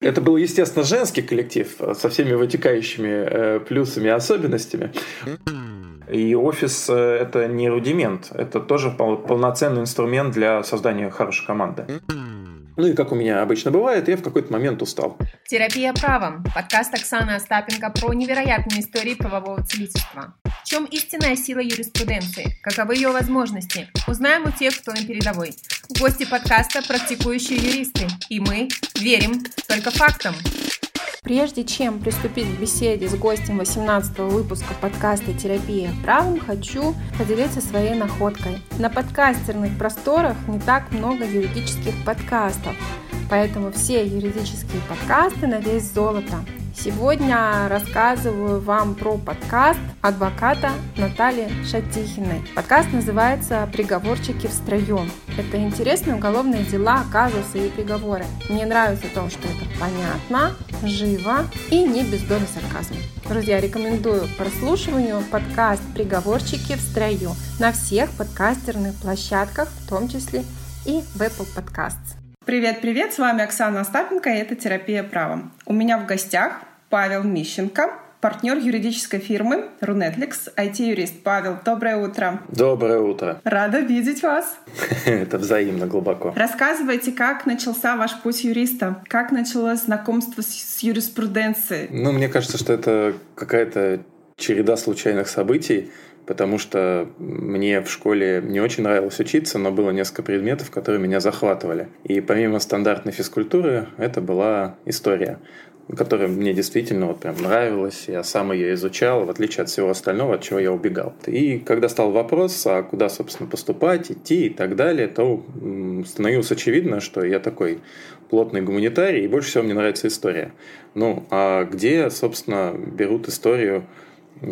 Это был, естественно, женский коллектив со всеми вытекающими плюсами и особенностями. И офис — это не рудимент, это тоже полноценный инструмент для создания хорошей команды. Ну и как у меня обычно бывает, я в какой-то момент устал. Терапия правом. Подкаст Оксаны Остапенко про невероятные истории правового целительства. В чем истинная сила юриспруденции? Каковы ее возможности? Узнаем у тех, кто на передовой. Гости подкаста – практикующие юристы. И мы верим только фактам. Прежде чем приступить к беседе с гостем 18 выпуска подкаста «Терапия правом», хочу поделиться своей находкой. На подкастерных просторах не так много юридических подкастов, поэтому все юридические подкасты на весь золото. Сегодня рассказываю вам про подкаст адвоката Натальи Шатихиной. Подкаст называется «Приговорчики в строю». Это интересные уголовные дела, казусы и приговоры. Мне нравится то, что это понятно, живо и не без доли сарказма. Друзья, рекомендую к прослушиванию подкаст «Приговорчики в строю» на всех подкастерных площадках, в том числе и в Apple Podcasts. Привет-привет, с вами Оксана Остапенко, и это «Терапия правом». У меня в гостях Павел Мищенко, партнер юридической фирмы Runetlix, IT-юрист. Павел, доброе утро. Доброе утро. Рада видеть вас. Это взаимно глубоко. Рассказывайте, как начался ваш путь юриста? Как началось знакомство с юриспруденцией? Ну, мне кажется, что это какая-то череда случайных событий, потому что мне в школе не очень нравилось учиться, но было несколько предметов, которые меня захватывали. И помимо стандартной физкультуры, это была история которая мне действительно вот прям нравилась, я сам ее изучал, в отличие от всего остального, от чего я убегал. И когда стал вопрос, а куда, собственно, поступать, идти и так далее, то становилось очевидно, что я такой плотный гуманитарий, и больше всего мне нравится история. Ну, а где, собственно, берут историю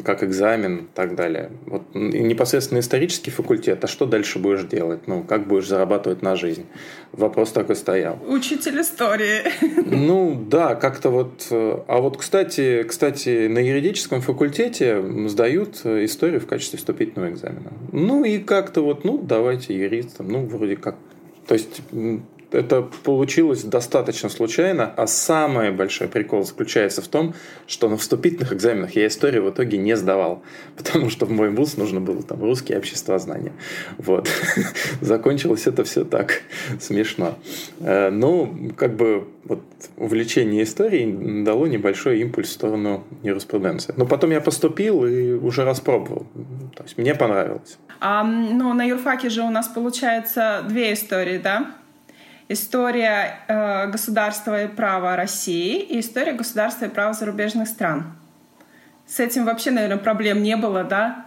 как экзамен и так далее. Вот непосредственно исторический факультет, а что дальше будешь делать? Ну, как будешь зарабатывать на жизнь? Вопрос такой стоял. Учитель истории. Ну, да, как-то вот... Э, а вот, кстати, кстати, на юридическом факультете сдают историю в качестве вступительного экзамена. Ну, и как-то вот, ну, давайте юристам, ну, вроде как... То есть это получилось достаточно случайно, а самый большой прикол заключается в том, что на вступительных экзаменах я историю в итоге не сдавал, потому что в мой вуз нужно было там русский обществознание. Вот. Закончилось это все так смешно. Э, ну, как бы вот увлечение историей дало небольшой импульс в сторону юриспруденции. Но потом я поступил и уже распробовал. То есть мне понравилось. А, ну, на юрфаке же у нас получается две истории, да? История э, государства и права России и история государства и права зарубежных стран. С этим вообще, наверное, проблем не было, да?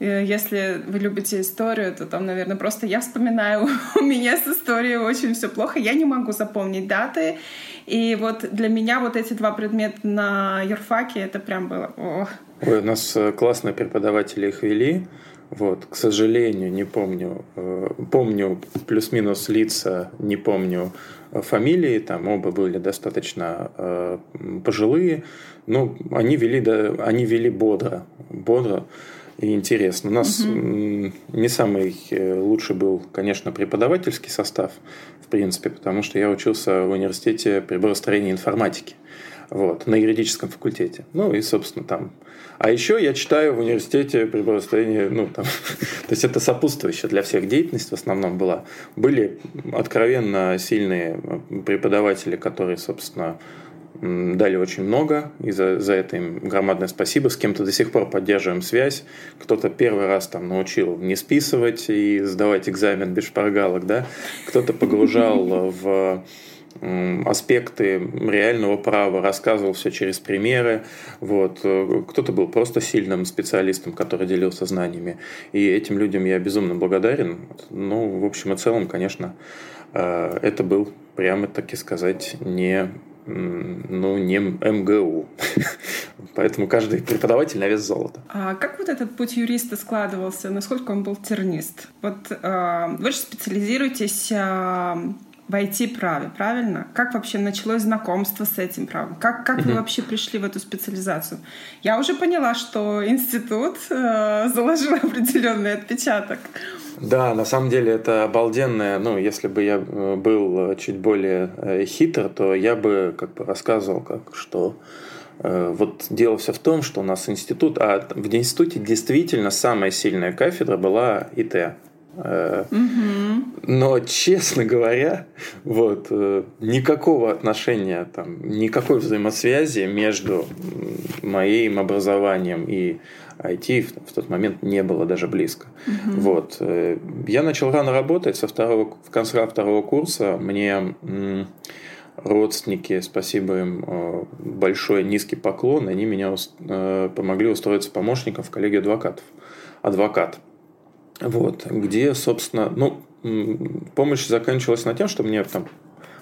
Э, если вы любите историю, то там, наверное, просто я вспоминаю, у меня с историей очень все плохо, я не могу запомнить даты. И вот для меня вот эти два предмета на юрфаке, это прям было... Ой, у нас э, классные преподаватели их вели. Вот, к сожалению, не помню. Э, помню плюс-минус лица, не помню э, фамилии. Там оба были достаточно э, пожилые. Но они вели, да, они вели бодро. Бодро и интересно. У нас угу. не самый лучший был, конечно, преподавательский состав, в принципе, потому что я учился в университете приборостроения информатики вот, на юридическом факультете. Ну и, собственно, там. А еще я читаю в университете приборостроение, ну, там, то есть это сопутствующая для всех деятельность в основном была. Были откровенно сильные преподаватели, которые, собственно, дали очень много, и за, за это им громадное спасибо. С кем-то до сих пор поддерживаем связь. Кто-то первый раз там научил не списывать и сдавать экзамен без шпаргалок, да. Кто-то погружал в аспекты реального права, рассказывал все через примеры. Вот. Кто-то был просто сильным специалистом, который делился знаниями. И этим людям я безумно благодарен. Ну, в общем и целом, конечно, э, это был, прямо таки сказать, не ну, не МГУ. Поэтому каждый преподаватель на вес золота. А как вот этот путь юриста складывался? Насколько он был тернист? Вот э, вы же специализируетесь э, в IT-праве, правильно? Как вообще началось знакомство с этим правом? Как, как вы вообще пришли в эту специализацию? Я уже поняла, что институт э, заложил определенный отпечаток. Да, на самом деле это обалденное. Ну, если бы я э, был чуть более э, хитр, то я бы как бы рассказывал, как что э, вот дело все в том, что у нас институт, а в институте действительно самая сильная кафедра была ИТ. Но, честно говоря, вот, э, никакого отношения, там, никакой взаимосвязи между моим образованием и IT в, тот момент не было даже близко. Угу. Вот. Э, я начал рано работать, со второго, в конце второго курса мне родственники, спасибо им, э, большой низкий поклон, они меня помогли устроиться помощником в коллегии адвокатов. Адвокат. Вот, где, собственно, ну, помощь заканчивалась на тем, что мне там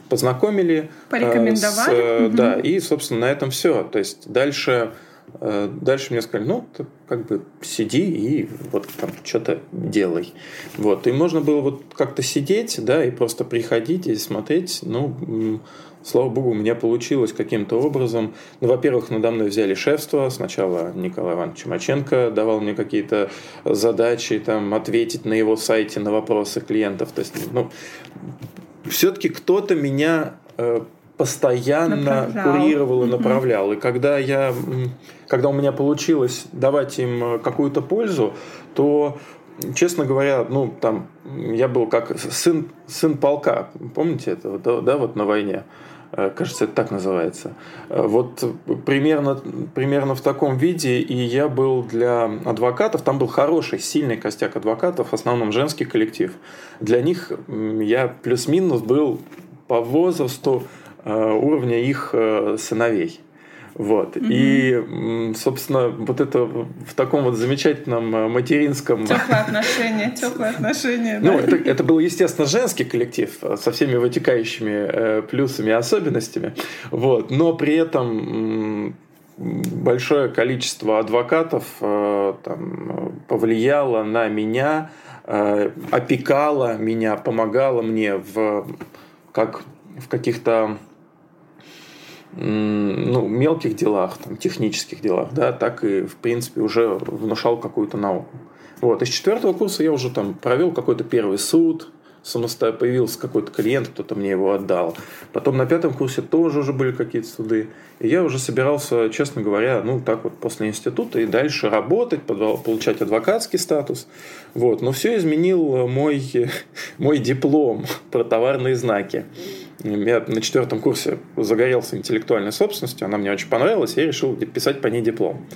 познакомили. Порекомендовали. С, угу. Да, и, собственно, на этом все. То есть дальше, э, дальше мне сказали, ну, ты как бы сиди и вот там что-то делай. Вот. И можно было вот как-то сидеть, да, и просто приходить и смотреть, ну, Слава богу, у меня получилось каким-то образом. Ну, во-первых, надо мной взяли шефство. Сначала Николай Иванович Чумаченко давал мне какие-то задачи, там, ответить на его сайте на вопросы клиентов. То есть, ну, все-таки кто-то меня э, постоянно направлял. курировал и направлял. И когда я, когда у меня получилось давать им какую-то пользу, то честно говоря, ну, там, я был как сын, сын полка. Помните это, да, да вот на войне? Э, кажется, это так называется. Э, вот примерно, примерно в таком виде и я был для адвокатов. Там был хороший, сильный костяк адвокатов, в основном женский коллектив. Для них я плюс-минус был по возрасту э, уровня их сыновей. Вот. Угу. И, собственно, вот это в таком вот замечательном э, материнском... Теплые отношения, теплые отношения. Ну, это, это был, естественно, женский коллектив э, со всеми вытекающими э, плюсами и особенностями. Вот. Но при этом большое количество адвокатов там, повлияло на меня, опекало меня, помогало мне в, как, в каких-то ну, мелких делах, там, технических делах, да, так и, в принципе, уже внушал какую-то науку. Вот. Из четвертого курса я уже там провел какой-то первый суд, самостоятельно появился какой-то клиент, кто-то мне его отдал. Потом на пятом курсе тоже уже были какие-то суды. И я уже собирался, честно говоря, ну так вот после института и дальше работать, получать адвокатский статус. Вот. Но все изменил мой, мой диплом про товарные знаки. Я на четвертом курсе загорелся интеллектуальной собственностью, она мне очень понравилась, и я решил писать по ней диплом.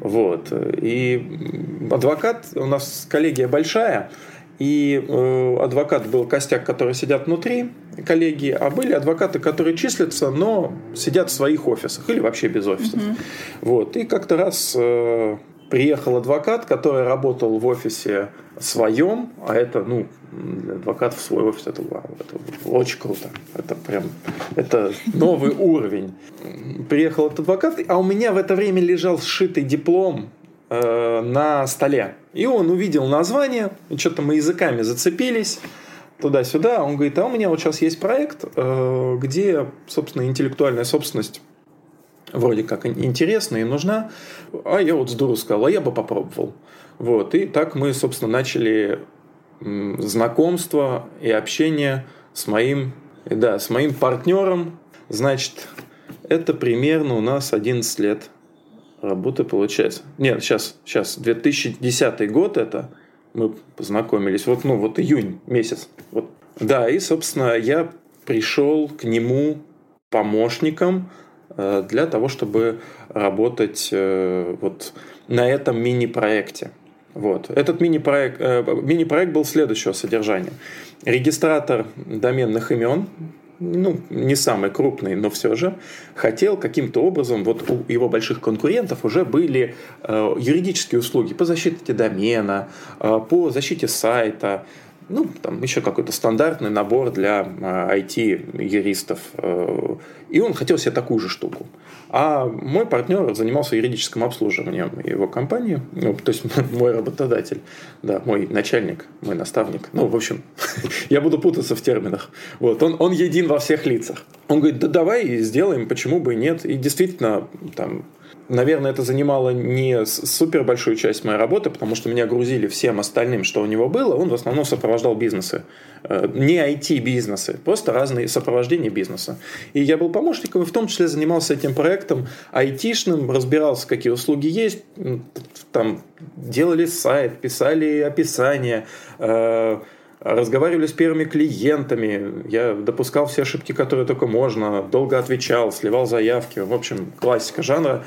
Вот. И адвокат, у нас коллегия большая, и э, адвокат был костяк, которые сидят внутри коллегии, а были адвокаты, которые числятся, но сидят в своих офисах или вообще без офисов. Mm-hmm. Вот. И как-то раз э, приехал адвокат, который работал в офисе своем, а это, ну, адвокат в свой офис, это вау, это очень круто. Это прям, это новый уровень. Приехал этот адвокат, а у меня в это время лежал сшитый диплом э, на столе. И он увидел название, что-то мы языками зацепились туда-сюда. Он говорит, а у меня вот сейчас есть проект, э, где, собственно, интеллектуальная собственность вроде как интересна и нужна, а я вот здорово сказал, а я бы попробовал. Вот, и так мы, собственно, начали знакомство и общение с моим, да, с моим партнером. Значит, это примерно у нас 11 лет работы получается. Нет, сейчас, сейчас, 2010 год это, мы познакомились, вот, ну, вот июнь месяц. Вот. Да, и, собственно, я пришел к нему помощником, Э, для того, чтобы работать э, вот на этом мини-проекте. Вот. Этот мини-проект, э, мини-проект был следующего содержания. Регистратор доменных имен, ну, не самый крупный, но все же, хотел каким-то образом, вот у его больших конкурентов уже были э, юридические услуги по защите домена, э, по защите сайта, ну, там еще какой-то стандартный набор для IT-юристов. Э, и он хотел себе такую же штуку. А мой партнер занимался юридическим обслуживанием его компании, ну, то есть мой работодатель, да, мой начальник, мой наставник. Ну, в общем, я буду путаться в терминах. Вот, он, он един во всех лицах. Он говорит, да давай сделаем, почему бы и нет. И действительно, там, Наверное, это занимало не супер большую часть моей работы, потому что меня грузили всем остальным, что у него было. Он в основном сопровождал бизнесы. Э, не IT-бизнесы, просто разные сопровождения бизнеса. И я был помощником, и в том числе занимался этим проектом айтишным, разбирался, какие услуги есть, там делали сайт, писали описание, э, разговаривали с первыми клиентами, я допускал все ошибки, которые только можно, долго отвечал, сливал заявки, в общем, классика жанра.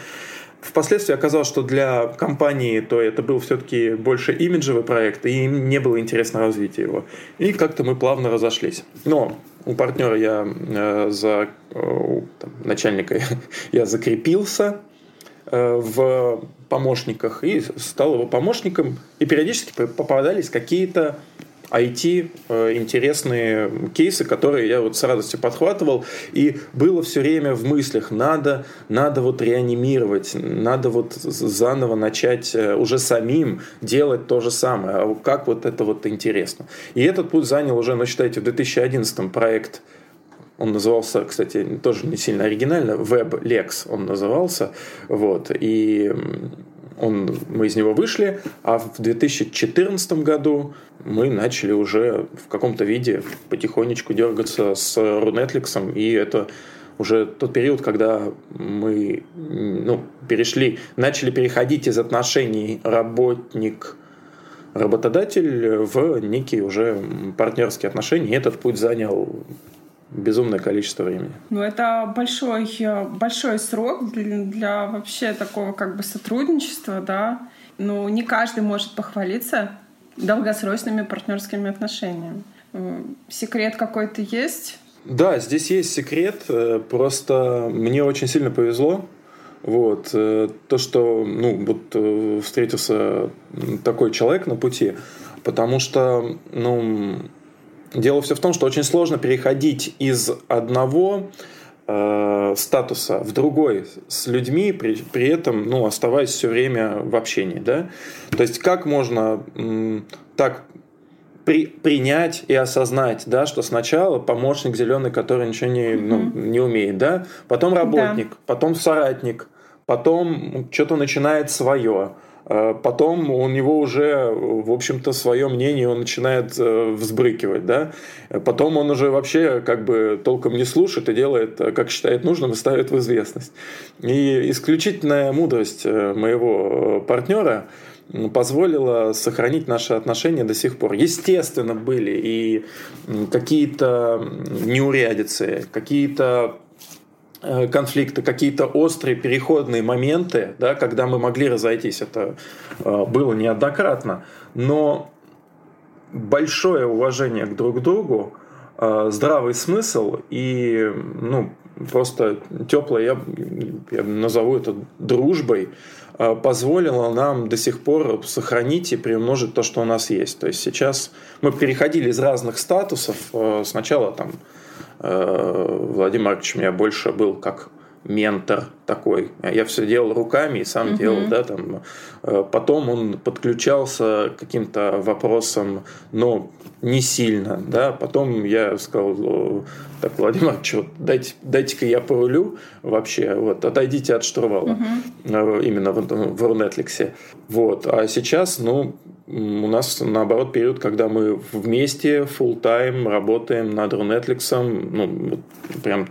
Впоследствии оказалось, что для компании то это был все-таки больше имиджевый проект, и им не было интересно развитие его. И как-то мы плавно разошлись. Но у партнера я э, за э, там, начальника я закрепился э, в помощниках и стал его помощником. И периодически попадались какие-то IT э, интересные кейсы, которые я вот с радостью подхватывал, и было все время в мыслях, надо, надо вот реанимировать, надо вот заново начать э, уже самим делать то же самое, а как вот это вот интересно. И этот путь занял уже, ну, считайте, в 2011 проект он назывался, кстати, тоже не сильно оригинально, WebLex он назывался, вот, и он, мы из него вышли, а в 2014 году мы начали уже в каком-то виде потихонечку дергаться с Runetflix, и это уже тот период, когда мы ну, перешли, начали переходить из отношений работник работодатель в некие уже партнерские отношения. И этот путь занял безумное количество времени. Ну, это большой, большой срок для, для вообще такого как бы сотрудничества, да. Ну, не каждый может похвалиться долгосрочными партнерскими отношениями. Э, секрет какой-то есть? Да, здесь есть секрет. Э, просто мне очень сильно повезло. Вот. Э, то, что ну, вот, встретился такой человек на пути, потому что ну, Дело все в том, что очень сложно переходить из одного э, статуса в другой с людьми, при, при этом ну, оставаясь все время в общении. Да? То есть как можно м, так при, принять и осознать, да, что сначала помощник зеленый, который ничего не, ну, не умеет, да, потом работник, да. потом соратник, потом что-то начинает свое потом у него уже, в общем-то, свое мнение он начинает э, взбрыкивать, да. Потом он уже вообще как бы толком не слушает и делает, э, как считает нужным, и ставит в известность. И исключительная мудрость э, моего партнера позволила сохранить наши отношения до сих пор. Естественно, были и какие-то неурядицы, какие-то Э, конфликты, какие-то острые переходные моменты, да, когда мы могли разойтись, это э, было неоднократно, но большое уважение к друг другу, э, здравый смысл и ну, просто теплое, я, я назову это дружбой, позволило нам до сих пор сохранить и приумножить то, что у нас есть. То есть сейчас мы переходили из разных статусов. Сначала там Владимир Маркович у меня больше был как ментор такой. Я все делал руками и сам угу. делал, да, там. Э, потом он подключался к каким-то вопросам, но не сильно, да. Потом я сказал, так, Владимир вот дайте, дайте-ка я порулю вообще, вот, отойдите от штурвала. Угу. Именно в, в Рунетликсе. Вот. А сейчас, ну, у нас, наоборот, период, когда мы вместе full time работаем над Netflix. Ну, прям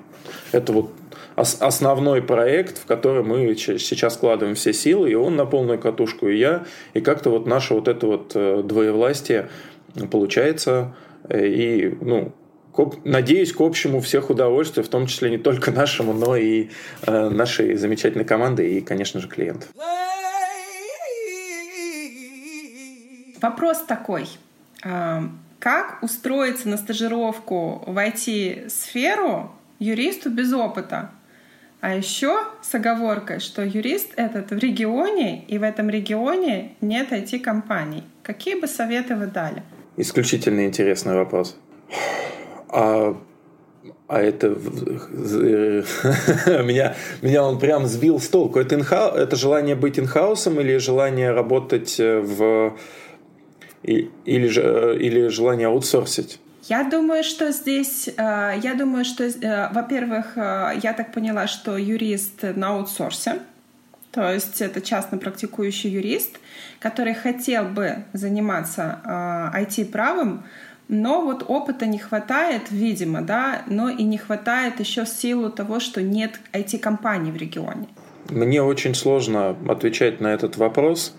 это вот основной проект, в который мы сейчас складываем все силы, и он на полную катушку, и я, и как-то вот наше вот это вот э, двоевластие получается, э, и, ну, надеюсь, к общему всех удовольствию, в том числе не только нашему, но и э, нашей замечательной команды и, конечно же, клиентов. Вопрос такой. А, как устроиться на стажировку в IT-сферу юристу без опыта? А еще с оговоркой, что юрист этот в регионе, и в этом регионе нет IT-компаний. Какие бы советы вы дали? Исключительно интересный вопрос. А, а это меня, меня он прям сбил с толку. Это, инха... это желание быть инхаусом или желание работать в или, или желание аутсорсить? Я думаю, что здесь, я думаю, что, во-первых, я так поняла, что юрист на аутсорсе, то есть это частно практикующий юрист, который хотел бы заниматься IT-правом, но вот опыта не хватает, видимо, да, но и не хватает еще в силу того, что нет IT-компаний в регионе. Мне очень сложно отвечать на этот вопрос.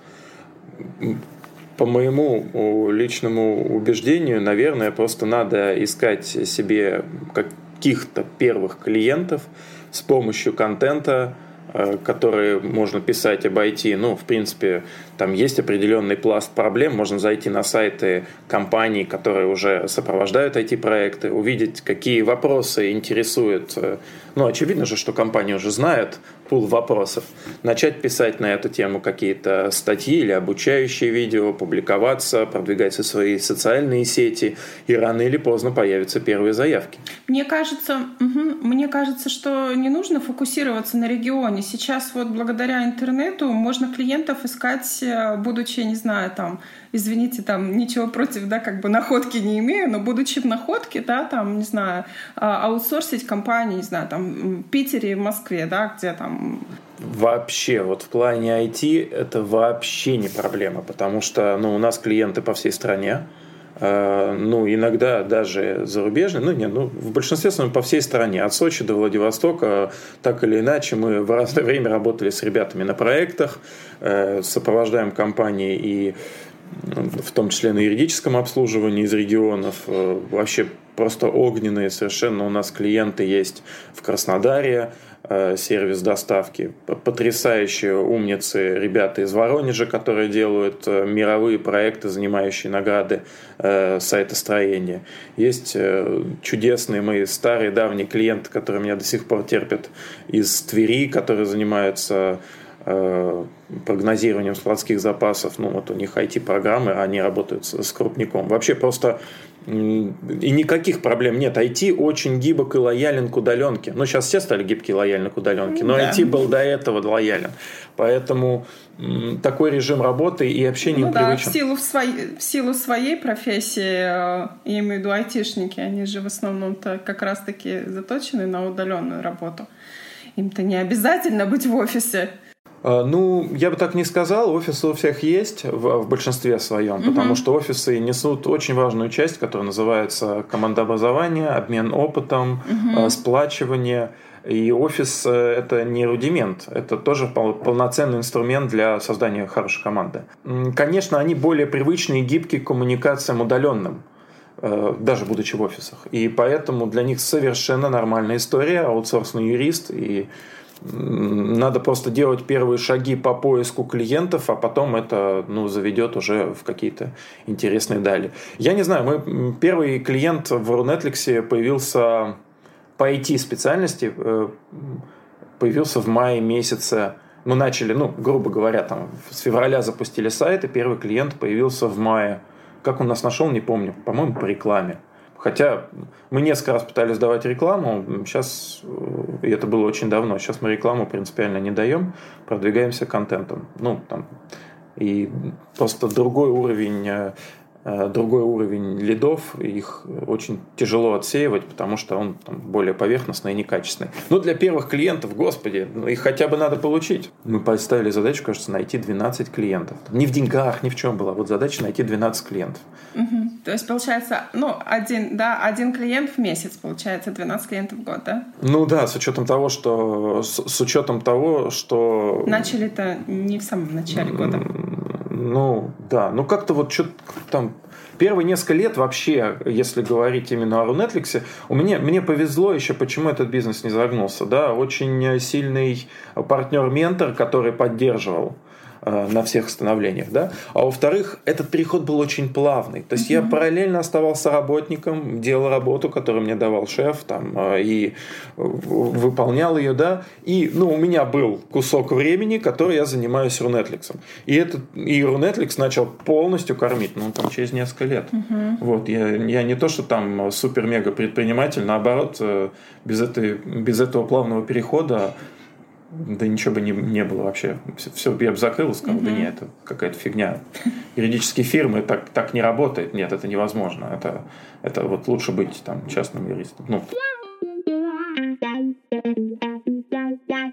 По моему личному убеждению, наверное, просто надо искать себе каких-то первых клиентов с помощью контента, Э, которые можно писать, обойти. Ну, в принципе, там есть определенный пласт проблем. Можно зайти на сайты компаний, которые уже сопровождают эти проекты, увидеть, какие вопросы интересуют. Э, ну, очевидно же, что компания уже знает пул вопросов. Начать писать на эту тему какие-то статьи или обучающие видео, публиковаться, продвигать свои социальные сети, и рано или поздно появятся первые заявки. Мне кажется, угу, мне кажется, что не нужно фокусироваться на регионе. Сейчас вот благодаря интернету можно клиентов искать, будучи, не знаю, там, извините, там ничего против, да, как бы находки не имею, но будучи в находке, да, там, не знаю, а, аутсорсить компании, не знаю, там, в Питере, в Москве, да, где там. Вообще, вот в плане IT это вообще не проблема, потому что ну, у нас клиенты по всей стране, э, ну, иногда даже зарубежные, ну, нет, ну, в большинстве своем по всей стране, от Сочи до Владивостока, так или иначе, мы в разное время работали с ребятами на проектах, э, сопровождаем компании и в том числе на юридическом обслуживании из регионов. Э, вообще просто огненные совершенно у нас клиенты есть в Краснодаре, э, сервис доставки. Потрясающие умницы ребята из Воронежа, которые делают э, мировые проекты, занимающие награды сайтостроения. Есть чудесные мои старые давние клиенты, которые меня до сих пор терпят из Твери, которые занимаются Э, прогнозированием складских запасов, ну вот у них IT-программы, они работают с, с крупником. Вообще просто и никаких проблем нет. IT очень гибок и лоялен к удаленке. Ну, сейчас все стали гибкие и лояльны к удаленке, но да. IT был до этого лоялен. Поэтому такой режим работы и общения ну, привычен. Да, в силу, в, своей, в силу своей профессии, э, я имею в виду айтишники, они же в основном-то как раз-таки заточены на удаленную работу. Им-то не обязательно быть в офисе. А, ну, я бы так не сказал. Офисы у всех есть в, в большинстве своем, угу. потому что офисы несут очень важную часть, которая называется командообразование, обмен опытом, угу. сплачивание. И офис э, – это не рудимент, это тоже полноценный инструмент для создания хорошей команды. Конечно, они более привычны и гибкие к коммуникациям удаленным э, даже будучи в офисах. И поэтому для них совершенно нормальная история, аутсорсный юрист и надо просто делать первые шаги по поиску клиентов, а потом это ну, заведет уже в какие-то интересные дали. Я не знаю, мы, первый клиент в Рунетликсе появился по IT-специальности, э, появился в мае месяце. Мы начали, ну, грубо говоря, там, с февраля запустили сайт, и первый клиент появился в мае. Как он нас нашел, не помню. По-моему, по рекламе. Хотя мы несколько раз пытались давать рекламу, сейчас, и это было очень давно, сейчас мы рекламу принципиально не даем, продвигаемся контентом. Ну, там, и просто другой уровень э, Э, другой уровень лидов, их очень тяжело отсеивать, потому что он там, более поверхностный и некачественный. Но для первых клиентов, господи, ну, их хотя бы надо получить. Мы поставили задачу, кажется, найти 12 клиентов. Не в деньгах, ни в чем была. Вот задача найти 12 клиентов. Угу. То есть, получается, ну, один, да, один клиент в месяц, получается, 12 клиентов в год, да? Ну да, с учетом того, что... С, с учетом того, что... Начали-то не в самом начале года. Ну, да. Ну, как-то вот что-то там Первые несколько лет вообще, если говорить именно о Рунетликсе, у меня, мне повезло еще, почему этот бизнес не загнулся. Да? Очень сильный партнер-ментор, который поддерживал на всех становлениях, да, а во-вторых, этот переход был очень плавный, то есть mm-hmm. я параллельно оставался работником, делал работу, которую мне давал шеф, там, э, и выполнял ее, да, и, ну, у меня был кусок времени, который я занимаюсь Рунетликсом, и этот, и Рунетликс начал полностью кормить, ну, там, через несколько лет, mm-hmm. вот, я, я не то, что там супер-мега предприниматель, наоборот, э, без, этой, без этого плавного перехода да ничего бы не, не было вообще. Все, все я бы закрыл и сказал, да нет, это какая-то фигня. Юридические фирмы так, так не работает. Нет, это невозможно. Это, это вот лучше быть там частным юристом. Ну.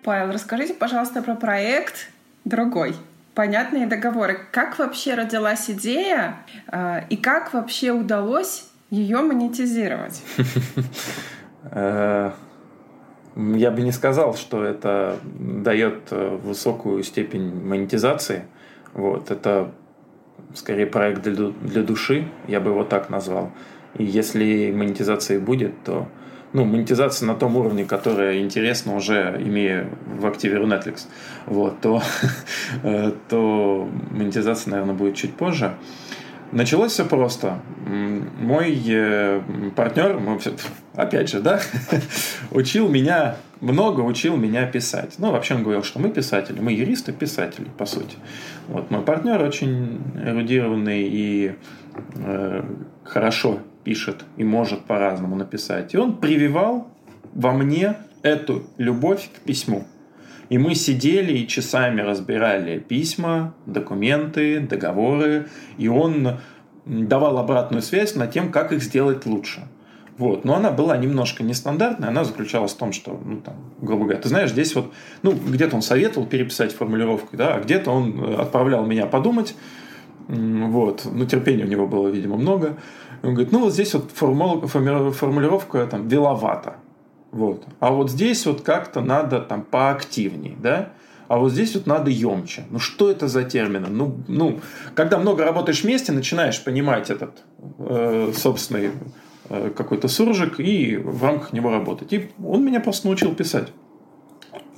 Павел, расскажите, пожалуйста, про проект другой. Понятные договоры. Как вообще родилась идея э, и как вообще удалось ее монетизировать? Я бы не сказал, что это дает э, высокую степень монетизации. Вот, это скорее проект для, для души, я бы его так назвал. И если монетизация будет, то ну, монетизация на том уровне, которая интересна уже имея в активе Netflix, вот, то, э, то монетизация, наверное, будет чуть позже. Началось все просто. Мой э, партнер, опять же, да, учил меня, много учил меня писать. Ну, вообще он говорил, что мы писатели, мы юристы, писатели, по сути. Вот мой партнер очень эрудированный и э, хорошо пишет и может по-разному написать. И он прививал во мне эту любовь к письму. И мы сидели и часами разбирали письма, документы, договоры, и он давал обратную связь на тем, как их сделать лучше. Вот. Но она была немножко нестандартная, она заключалась в том, что, ну, там, грубо говоря, ты знаешь, здесь вот, ну, где-то он советовал переписать формулировку, да, а где-то он э, отправлял меня подумать, вот, ну, терпения у него было, видимо, много. Он говорит, ну, вот здесь вот формулировка там веловата, вот. А вот здесь вот как-то надо там поактивней, да? А вот здесь вот надо емче. Ну что это за термины? Ну, ну когда много работаешь вместе, начинаешь понимать этот э, собственный э, какой-то суржик и в рамках него работать. И он меня просто научил писать.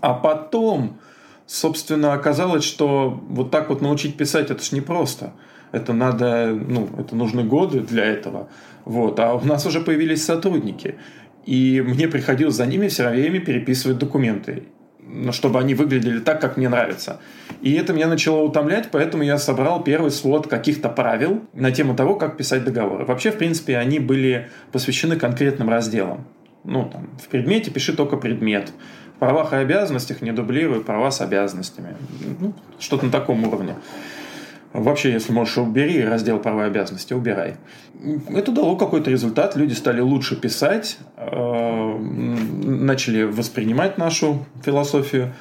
А потом, собственно, оказалось, что вот так вот научить писать это ж непросто. Это надо, ну, это нужны годы для этого. Вот. А у нас уже появились сотрудники. И мне приходилось за ними все время переписывать документы, чтобы они выглядели так, как мне нравится. И это меня начало утомлять, поэтому я собрал первый слот каких-то правил на тему того, как писать договоры. Вообще, в принципе, они были посвящены конкретным разделам. Ну, там, в предмете пиши только предмет. В правах и обязанностях не дублируй права с обязанностями. Ну, что-то на таком уровне. Вообще, если можешь, убери раздел права и обязанности, убирай. Это дало какой-то результат, люди стали лучше писать, э, начали воспринимать нашу философию.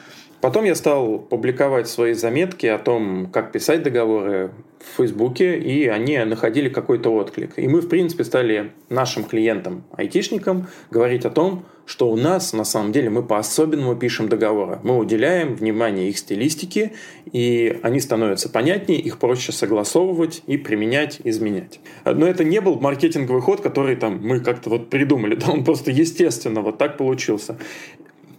Потом я стал публиковать свои заметки о том, как писать договоры в Фейсбуке, и они находили какой-то отклик. И мы, в принципе, стали нашим клиентам, айтишникам, говорить о том, что у нас, на самом деле, мы по-особенному пишем договоры. Мы уделяем внимание их стилистике, и они становятся понятнее, их проще согласовывать и применять, изменять. Но это не был маркетинговый ход, который там мы как-то вот придумали, да, он просто естественно вот так получился.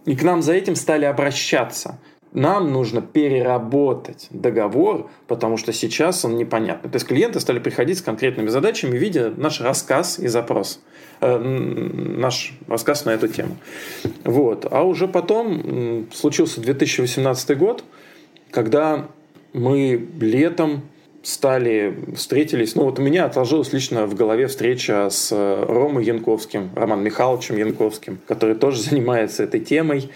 И к нам за этим стали обращаться. Нам нужно переработать договор, потому что сейчас он непонятный. То есть клиенты стали приходить с конкретными задачами, видя наш рассказ и запрос. Э, наш рассказ на эту тему. Вот. А уже потом случился 2018 год, когда мы летом стали, встретились. Ну, вот у меня отложилась лично в голове встреча с э, Ромой Янковским, Романом Михайловичем Янковским, который тоже занимается этой темой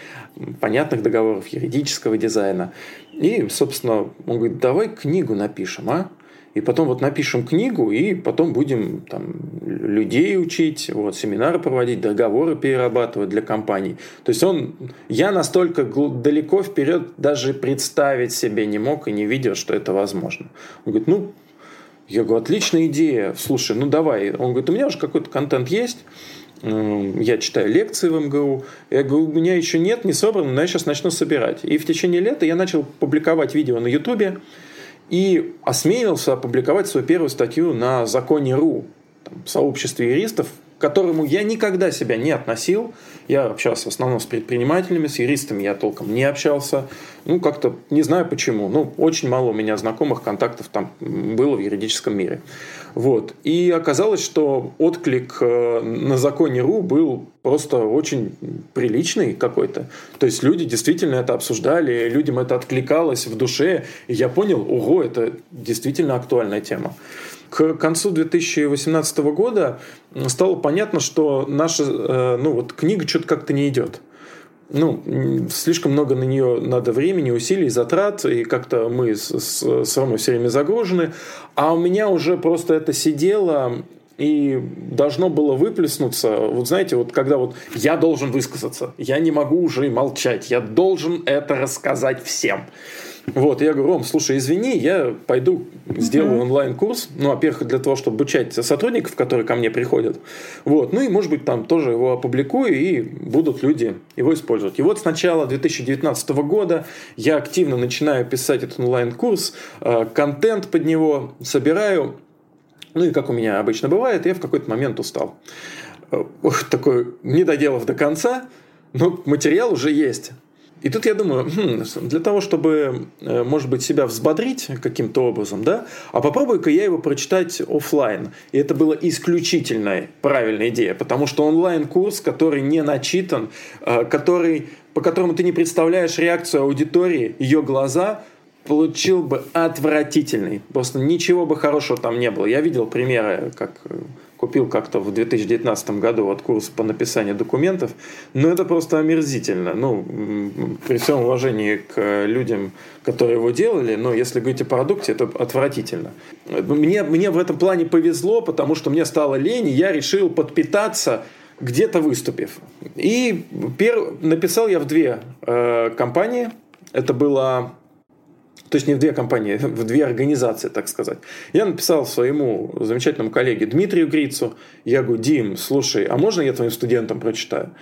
понятных договоров, юридического дизайна. И, собственно, он говорит, давай книгу напишем, а? И потом вот напишем книгу, и потом будем там, людей учить, вот, семинары проводить, договоры перерабатывать для компаний. То есть он, я настолько далеко вперед даже представить себе не мог и не видел, что это возможно. Он говорит, ну, я говорю, отличная идея, слушай, ну давай. Он говорит, у меня уже какой-то контент есть, я читаю лекции в МГУ. Я говорю, у меня еще нет, не собрано, но я сейчас начну собирать. И в течение лета я начал публиковать видео на Ютубе, и осмелился опубликовать свою первую статью на Законе.ру, в сообществе юристов, которому я никогда себя не относил. Я общался в основном с предпринимателями, с юристами я толком не общался. Ну, как-то не знаю почему. Ну, очень мало у меня знакомых контактов там было в юридическом мире. Вот. И оказалось, что отклик э, на законе РУ был просто очень приличный какой-то. То есть люди действительно это обсуждали, людям это откликалось в душе. И я понял, ого, это действительно актуальная тема. К концу 2018 года стало понятно, что наша э, ну, вот, книга что-то как-то не идет ну, слишком много на нее надо времени, усилий, затрат, и как-то мы с, с, с Ромой все время загружены. А у меня уже просто это сидело и должно было выплеснуться. Вот знаете, вот когда вот я должен высказаться, я не могу уже молчать, я должен это рассказать всем. Вот, я говорю, Ром, слушай, извини, я пойду сделаю uh-huh. онлайн-курс, ну, во-первых, для того, чтобы обучать сотрудников, которые ко мне приходят, вот, ну, и, может быть, там тоже его опубликую, и будут люди его использовать. И вот с начала 2019 года я активно начинаю писать этот онлайн-курс, э, контент под него собираю, ну, и как у меня обычно бывает, я в какой-то момент устал. Э, такой, не доделав до конца, но материал уже есть. И тут я думаю, хм, для того, чтобы, э, может быть, себя взбодрить каким-то образом, да, а попробую-ка я его прочитать офлайн. И это была исключительная правильная идея, потому что онлайн-курс, который не начитан, э, который, по которому ты не представляешь реакцию аудитории, ее глаза, получил бы отвратительный. Просто ничего бы хорошего там не было. Я видел примеры, как э, купил как-то в 2019 году вот курс по написанию документов, но это просто омерзительно. Ну, при всем уважении к людям, которые его делали, но если говорить о продукте, это отвратительно. Мне, мне в этом плане повезло, потому что мне стало лень, и я решил подпитаться где-то выступив. И пер... написал я в две э, компании. Это было то есть не в две компании, в две организации, так сказать. Я написал своему замечательному коллеге Дмитрию Грицу, я говорю, Дим, слушай, а можно я твоим студентам прочитаю?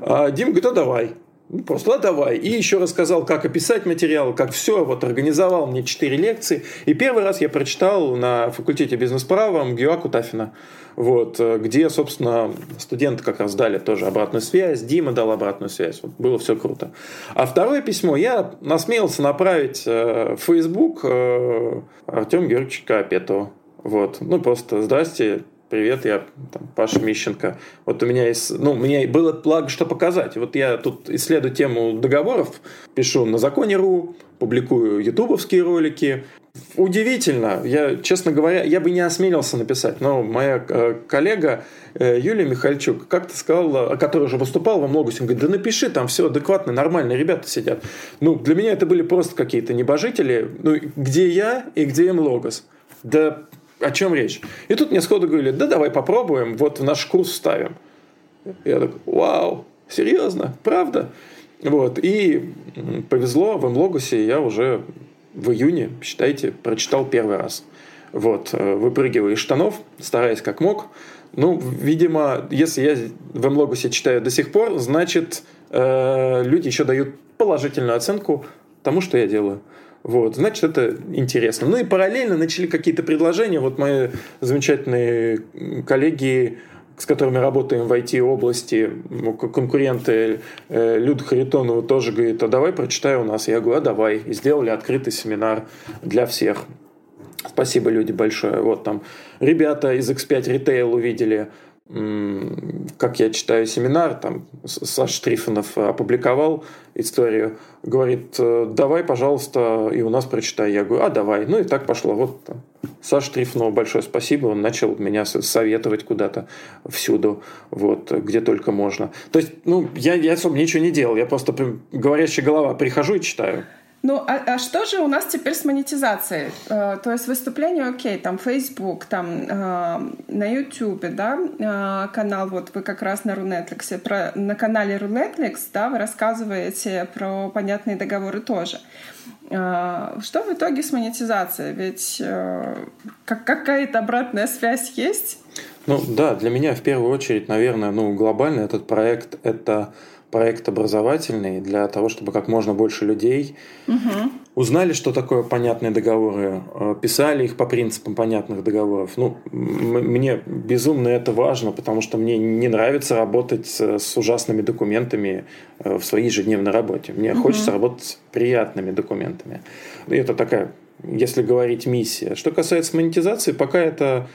А Дим говорит, а давай. Ну, просто а давай. И еще рассказал, как описать материал, как все. Вот организовал мне четыре лекции. И первый раз я прочитал на факультете бизнес-права МГУА Кутафина. Вот, где, собственно, студенты как раз дали тоже обратную связь, Дима дал обратную связь. Вот, было все круто. А второе письмо я насмелился направить э, в Facebook э, Артему Георгиевичу Карапетову. Вот. Ну, просто здрасте, Привет, я там, Паша Мищенко. Вот у меня есть, ну, меня было благо что показать. Вот я тут исследую тему договоров, пишу на законе.ру, публикую ютубовские ролики. Удивительно, я, честно говоря, я бы не осмелился написать, но моя э, коллега э, Юлия Михальчук как-то сказала, которая уже выступала во Млогусе, говорит, да напиши, там все адекватно, нормальные ребята сидят. Ну, для меня это были просто какие-то небожители. Ну, где я и где Млогос? Да о чем речь? И тут мне сходу говорили, да давай попробуем, вот в наш курс ставим. Я такой, вау, серьезно, правда? Вот, и повезло, в Млогусе я уже в июне, считайте, прочитал первый раз. Вот, э, выпрыгивая из штанов, стараясь как мог. Ну, видимо, если я в Млогусе читаю до сих пор, значит, э, люди еще дают положительную оценку тому, что я делаю. Вот, значит, это интересно. Ну и параллельно начали какие-то предложения. Вот мои замечательные коллеги, с которыми работаем в IT-области, конкуренты э, Люд Харитонова тоже говорит, а давай прочитай у нас. Я говорю, а давай. И сделали открытый семинар для всех. Спасибо, люди, большое. Вот там ребята из X5 Retail увидели – как я читаю семинар, там Саша Трифонов опубликовал историю, говорит, «Э, давай, пожалуйста, и у нас прочитай. Я говорю, а давай. Ну и так пошло. Вот там. Саша Трифонову большое спасибо, он начал меня советовать куда-то всюду, вот, где только можно. То есть, ну, я, я особо ничего не делал, я просто говорящая голова, прихожу и читаю. Ну, а, а что же у нас теперь с монетизацией? Э, то есть выступление, окей, там Facebook, там э, на YouTube, да, э, канал, вот вы как раз на Рунетликсе, про, на канале Рунетликс, да, вы рассказываете про понятные договоры тоже. Э, что в итоге с монетизацией? Ведь э, как, какая-то обратная связь есть? Ну да, для меня в первую очередь, наверное, ну глобально этот проект — это проект образовательный для того, чтобы как можно больше людей угу. узнали, что такое понятные договоры, э, писали их по принципам понятных договоров. Ну, мне безумно это важно, потому что мне не нравится работать с, с ужасными документами э, в своей ежедневной работе. Мне угу. хочется работать с приятными документами. И это такая, если говорить, миссия. Что касается монетизации, пока это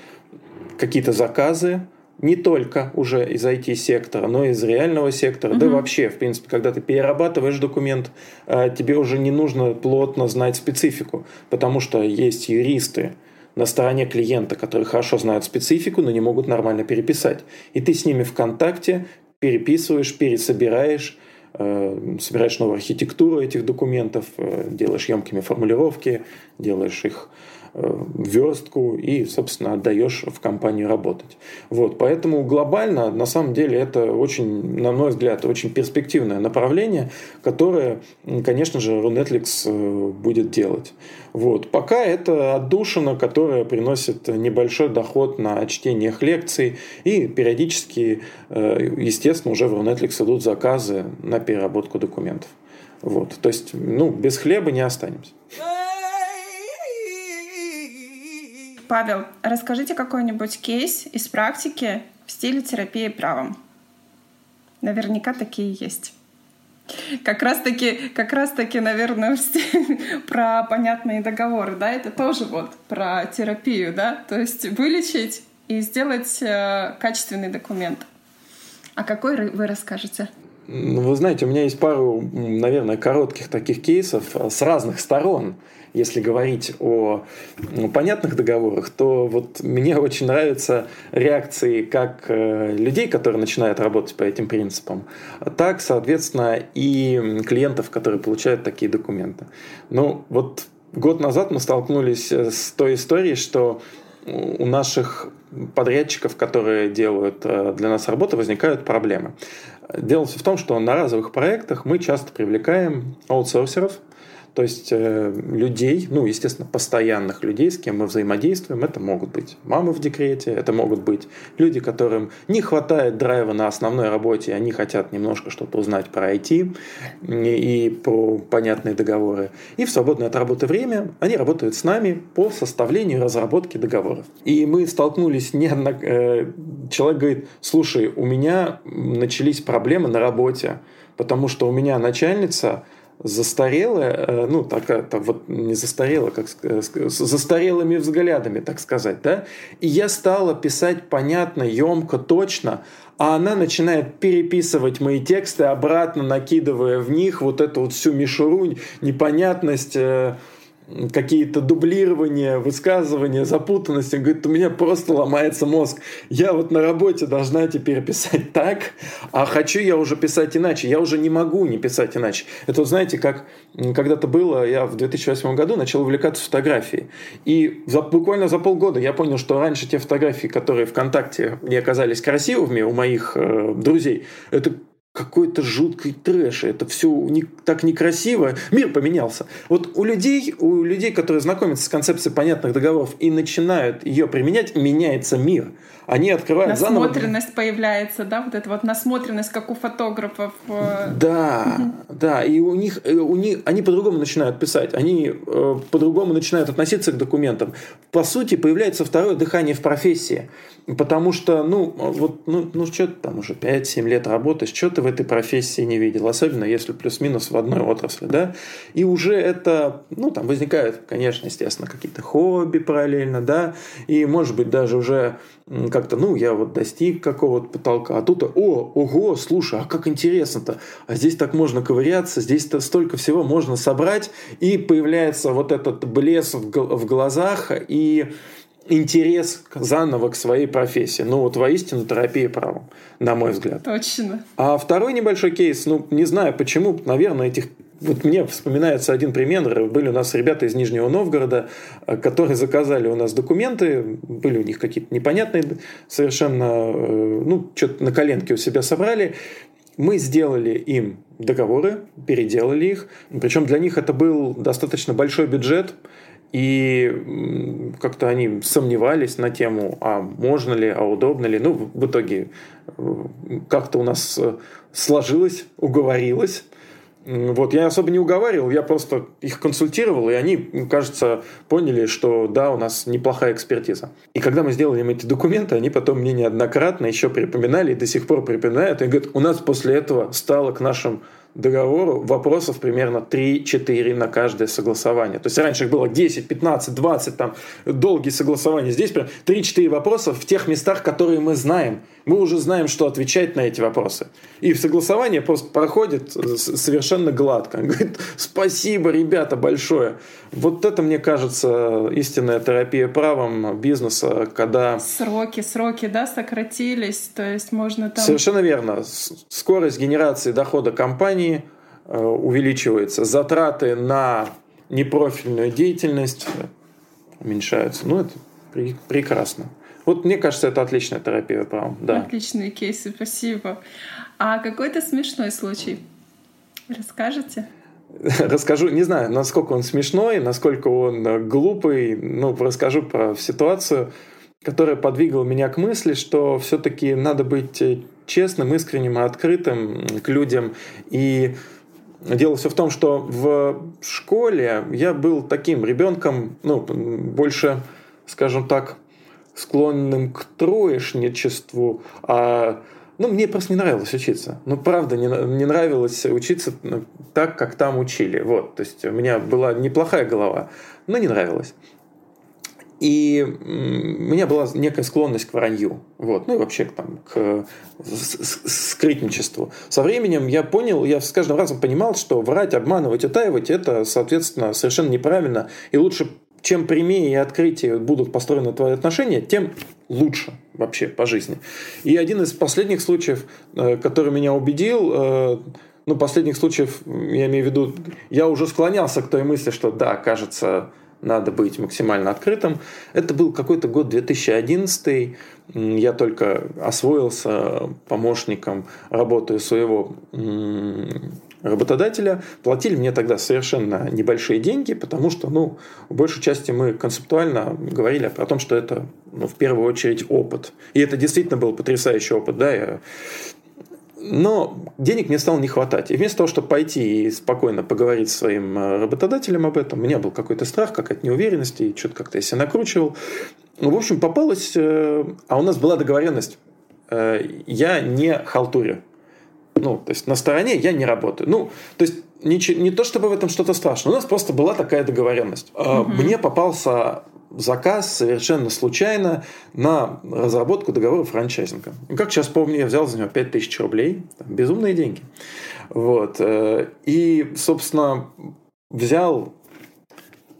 какие-то заказы, не только уже из IT-сектора, но и из реального сектора, угу. да вообще, в принципе, когда ты перерабатываешь документ, а, тебе уже не нужно плотно знать специфику, потому что есть юристы на стороне клиента, которые хорошо знают специфику, но не могут нормально переписать. И ты с ними в контакте переписываешь, пересобираешь, э, собираешь новую архитектуру этих документов, э, делаешь емкими формулировки, делаешь их верстку и, собственно, отдаешь в компанию работать. Вот, поэтому глобально, на самом деле, это очень, на мой взгляд, очень перспективное направление, которое, конечно же, Runetflix э, будет делать. Вот. Пока это отдушина, которая приносит небольшой доход на чтениях лекций, и периодически, э, естественно, уже в Runetflix идут заказы на переработку документов. Вот. То есть, ну, без хлеба не останемся. Павел, расскажите какой-нибудь кейс из практики в стиле терапии правом. Наверняка такие есть. Как раз таки, как раз таки, наверное, про понятные договоры, да, это тоже вот про терапию, да, то есть вылечить и сделать э, качественный документ. А какой вы расскажете? Ну, вы знаете, у меня есть пару, наверное, коротких таких кейсов с разных сторон если говорить о ну, понятных договорах, то вот мне очень нравятся реакции как э, людей, которые начинают работать по этим принципам, так, соответственно, и клиентов, которые получают такие документы. Ну, вот год назад мы столкнулись э, с той историей, что у наших подрядчиков, которые делают э, для нас работу, возникают проблемы. Дело все в том, что на разовых проектах мы часто привлекаем аутсорсеров, то есть э, людей, ну, естественно, постоянных людей, с кем мы взаимодействуем, это могут быть мамы в декрете, это могут быть люди, которым не хватает драйва на основной работе, они хотят немножко что-то узнать про IT и про понятные договоры. И в свободное от работы время они работают с нами по составлению и разработке договоров. И мы столкнулись не одно... Э, человек говорит, слушай, у меня начались проблемы на работе, потому что у меня начальница застарелая, э, ну, такая, так вот не застарелая, как с застарелыми взглядами, так сказать, да, и я стала писать понятно, емко, точно, а она начинает переписывать мои тексты обратно, накидывая в них вот эту вот всю мишуру, непонятность, э, какие-то дублирования, высказывания, запутанности. Он говорит, у меня просто ломается мозг. Я вот на работе должна теперь писать так, а хочу я уже писать иначе. Я уже не могу не писать иначе. Это знаете, как когда-то было, я в 2008 году начал увлекаться фотографией. И за, буквально за полгода я понял, что раньше те фотографии, которые ВКонтакте не оказались красивыми у моих э, друзей, это какой-то жуткий трэш. Это все не, так некрасиво. Мир поменялся. Вот у людей, у людей, которые знакомятся с концепцией понятных договоров и начинают ее применять, меняется мир. Они открывают заново. Насмотренность появляется, да, вот эта вот насмотренность, как у фотографов. Э. Да, да, и у них, э, у них они по-другому начинают писать, они э, по-другому начинают относиться к документам. По сути, появляется второе дыхание в профессии. Потому что, ну, вот, ну, ну что ты там уже 5-7 лет работаешь, что ты в этой профессии не видел, особенно если плюс-минус в одной отрасли, да, и уже это, ну, там возникают, конечно, естественно, какие-то хобби параллельно, да, и, может быть, даже уже как-то, ну, я вот достиг какого-то потолка, а тут, о, ого, слушай, а как интересно-то, а здесь так можно ковыряться, здесь -то столько всего можно собрать, и появляется вот этот блеск в глазах, и интерес заново к своей профессии. Ну вот воистину терапия правом, на мой взгляд. Точно. А второй небольшой кейс, ну не знаю почему, наверное, этих вот мне вспоминается один пример. Были у нас ребята из Нижнего Новгорода, э, которые заказали у нас документы. Были у них какие-то непонятные совершенно... Э, ну, что-то на коленке у себя собрали. Мы сделали им договоры, переделали их. Причем для них это был достаточно большой бюджет. И как-то они сомневались на тему, а можно ли, а удобно ли. Ну, в итоге э, как-то у нас э, сложилось, уговорилось. Вот, я особо не уговаривал, я просто их консультировал, и они, кажется, поняли, что да, у нас неплохая экспертиза. И когда мы сделали им эти документы, они потом мне неоднократно еще припоминали и до сих пор припоминают. И говорят, у нас после этого стало к нашим договору вопросов примерно 3-4 на каждое согласование. То есть раньше их было 10, 15, 20, там долгие согласования. Здесь прям 3-4 вопроса в тех местах, которые мы знаем. Мы уже знаем, что отвечать на эти вопросы. И согласование просто проходит совершенно гладко. Он говорит, спасибо, ребята, большое. Вот это, мне кажется, истинная терапия правом бизнеса, когда... Сроки, сроки, да, сократились, то есть можно там... Совершенно верно. Скорость генерации дохода компании э, увеличивается, затраты на непрофильную деятельность уменьшаются. Ну, это прекрасно. Вот мне кажется, это отличная терапия правом. Да. Отличные кейсы, спасибо. А какой-то смешной случай расскажете? Расскажу, не знаю, насколько он смешной, насколько он глупый, ну, расскажу про ситуацию, которая подвигала меня к мысли, что все-таки надо быть честным, искренним и открытым к людям. И дело все в том, что в школе я был таким ребенком, ну, больше, скажем так, склонным к троечничеству, а ну, мне просто не нравилось учиться. Ну, правда, не, не нравилось учиться так, как там учили. Вот, то есть у меня была неплохая голова, но не нравилось. И у меня была некая склонность к вранью. Вот. Ну и вообще там, к скрытничеству. Со временем я понял, я с каждым разом понимал, что врать, обманывать, утаивать – это, соответственно, совершенно неправильно. И лучше чем прямее и открытие будут построены твои отношения, тем лучше вообще по жизни. И один из последних случаев, э, который меня убедил, э, ну, последних случаев, я имею в виду, я уже склонялся к той мысли, что да, кажется, надо быть максимально открытым. Это был какой-то год 2011. Я только освоился помощником работы своего работодателя. Платили мне тогда совершенно небольшие деньги, потому что, ну, в большей части мы концептуально говорили о том, что это, ну, в первую очередь, опыт. И это действительно был потрясающий опыт, да, я но денег мне стало не хватать. И вместо того, чтобы пойти и спокойно поговорить с своим э, работодателем об этом, у меня был какой-то страх, какая-то неуверенность, и что-то как-то я себя накручивал. Ну, в общем, попалось... Э, а у нас была договоренность. Э, я не халтурю. Ну, то есть на стороне я не работаю. Ну, то есть не, не то чтобы в этом что-то страшное, у нас просто была такая договоренность. Угу. Мне попался заказ совершенно случайно на разработку договора франчайзинга. Как сейчас помню, я взял за него 5000 рублей. Безумные деньги. Вот. Э, и, собственно, взял,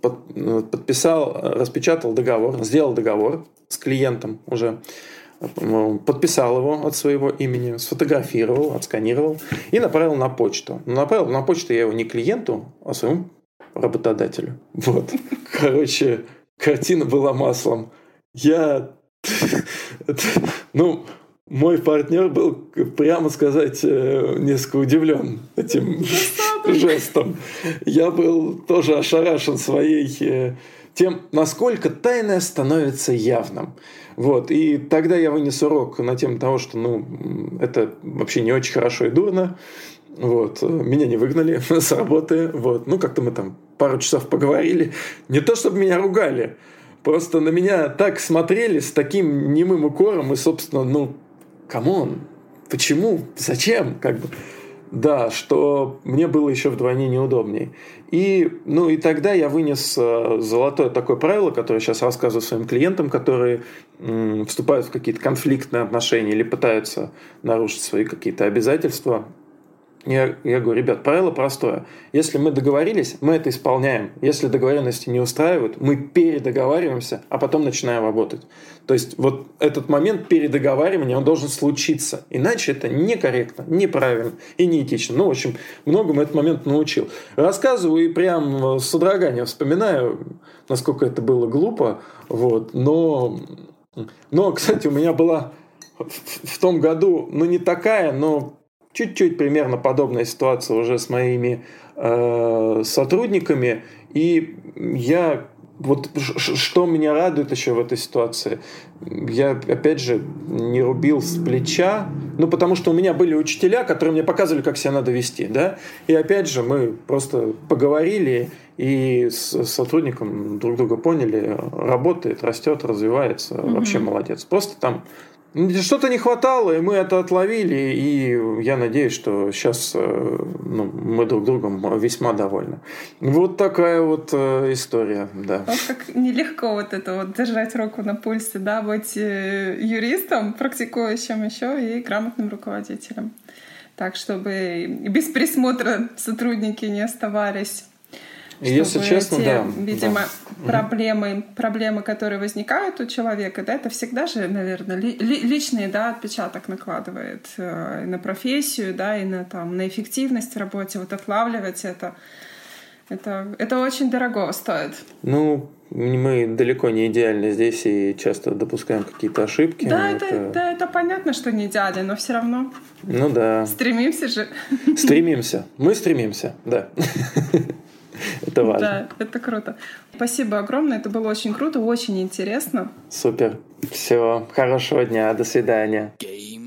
подписал, распечатал договор, сделал договор с клиентом уже подписал его от своего имени, сфотографировал, отсканировал и направил на почту. Но направил на почту я его не клиенту, а своему работодателю. Вот. Короче, картина была маслом. Я... Ну, мой партнер был, прямо сказать, э, несколько удивлен этим жестом. Я был тоже ошарашен своей э, тем, насколько тайное становится явным. Вот. И тогда я вынес урок на тему того, что ну, это вообще не очень хорошо и дурно. Вот. Меня не выгнали с работы. Вот. Ну, как-то мы там пару часов поговорили. Не то, чтобы меня ругали. Просто на меня так смотрели с таким немым укором. И, собственно, ну, come on, почему, зачем, как бы. Да, что мне было еще вдвойне неудобнее. И, ну, и тогда я вынес э, золотое такое правило, которое сейчас рассказываю своим клиентам, которые м, вступают в какие-то конфликтные отношения или пытаются нарушить свои какие-то обязательства я, я говорю, ребят, правило простое. Если мы договорились, мы это исполняем. Если договоренности не устраивают, мы передоговариваемся, а потом начинаем работать. То есть вот этот момент передоговаривания, он должен случиться. Иначе это некорректно, неправильно и неэтично. Ну, в общем, многому этот момент научил. Рассказываю и прям с содроганием вспоминаю, насколько это было глупо. Вот. Но, но, кстати, у меня была в том году, ну, не такая, но чуть-чуть примерно подобная ситуация уже с моими э, сотрудниками. И я вот что меня радует еще в этой ситуации, я, опять же, не рубил с плеча, ну, потому что у меня были учителя, которые мне показывали, как себя надо вести, да, и опять же, мы просто поговорили, и с сотрудником друг друга поняли, работает, растет, развивается, mm-hmm. вообще молодец. Просто там что-то не хватало, и мы это отловили, и я надеюсь, что сейчас э, ну, мы друг другом весьма довольны. Вот такая вот э, история, да. Вот как нелегко вот это вот держать руку на пульсе, да, быть э, юристом, практикующим еще и грамотным руководителем. Так, чтобы без присмотра сотрудники не оставались если честно, те, да. Видимо, да. проблемы, проблемы, которые возникают у человека, да, это всегда же, наверное, ли, личный, да, отпечаток накладывает э, на профессию, да, и на там на эффективность в работе, вот отлавливать это, это, это очень дорого стоит. Ну, мы далеко не идеальны здесь и часто допускаем какие-то ошибки. Да, это, это... Да, это понятно, что не идеально, но все равно. Ну да. Стремимся же. Стремимся. Мы стремимся, да. Это важно. Да, это круто. Спасибо огромное, это было очень круто, очень интересно. Супер. Всего хорошего дня, до свидания. Game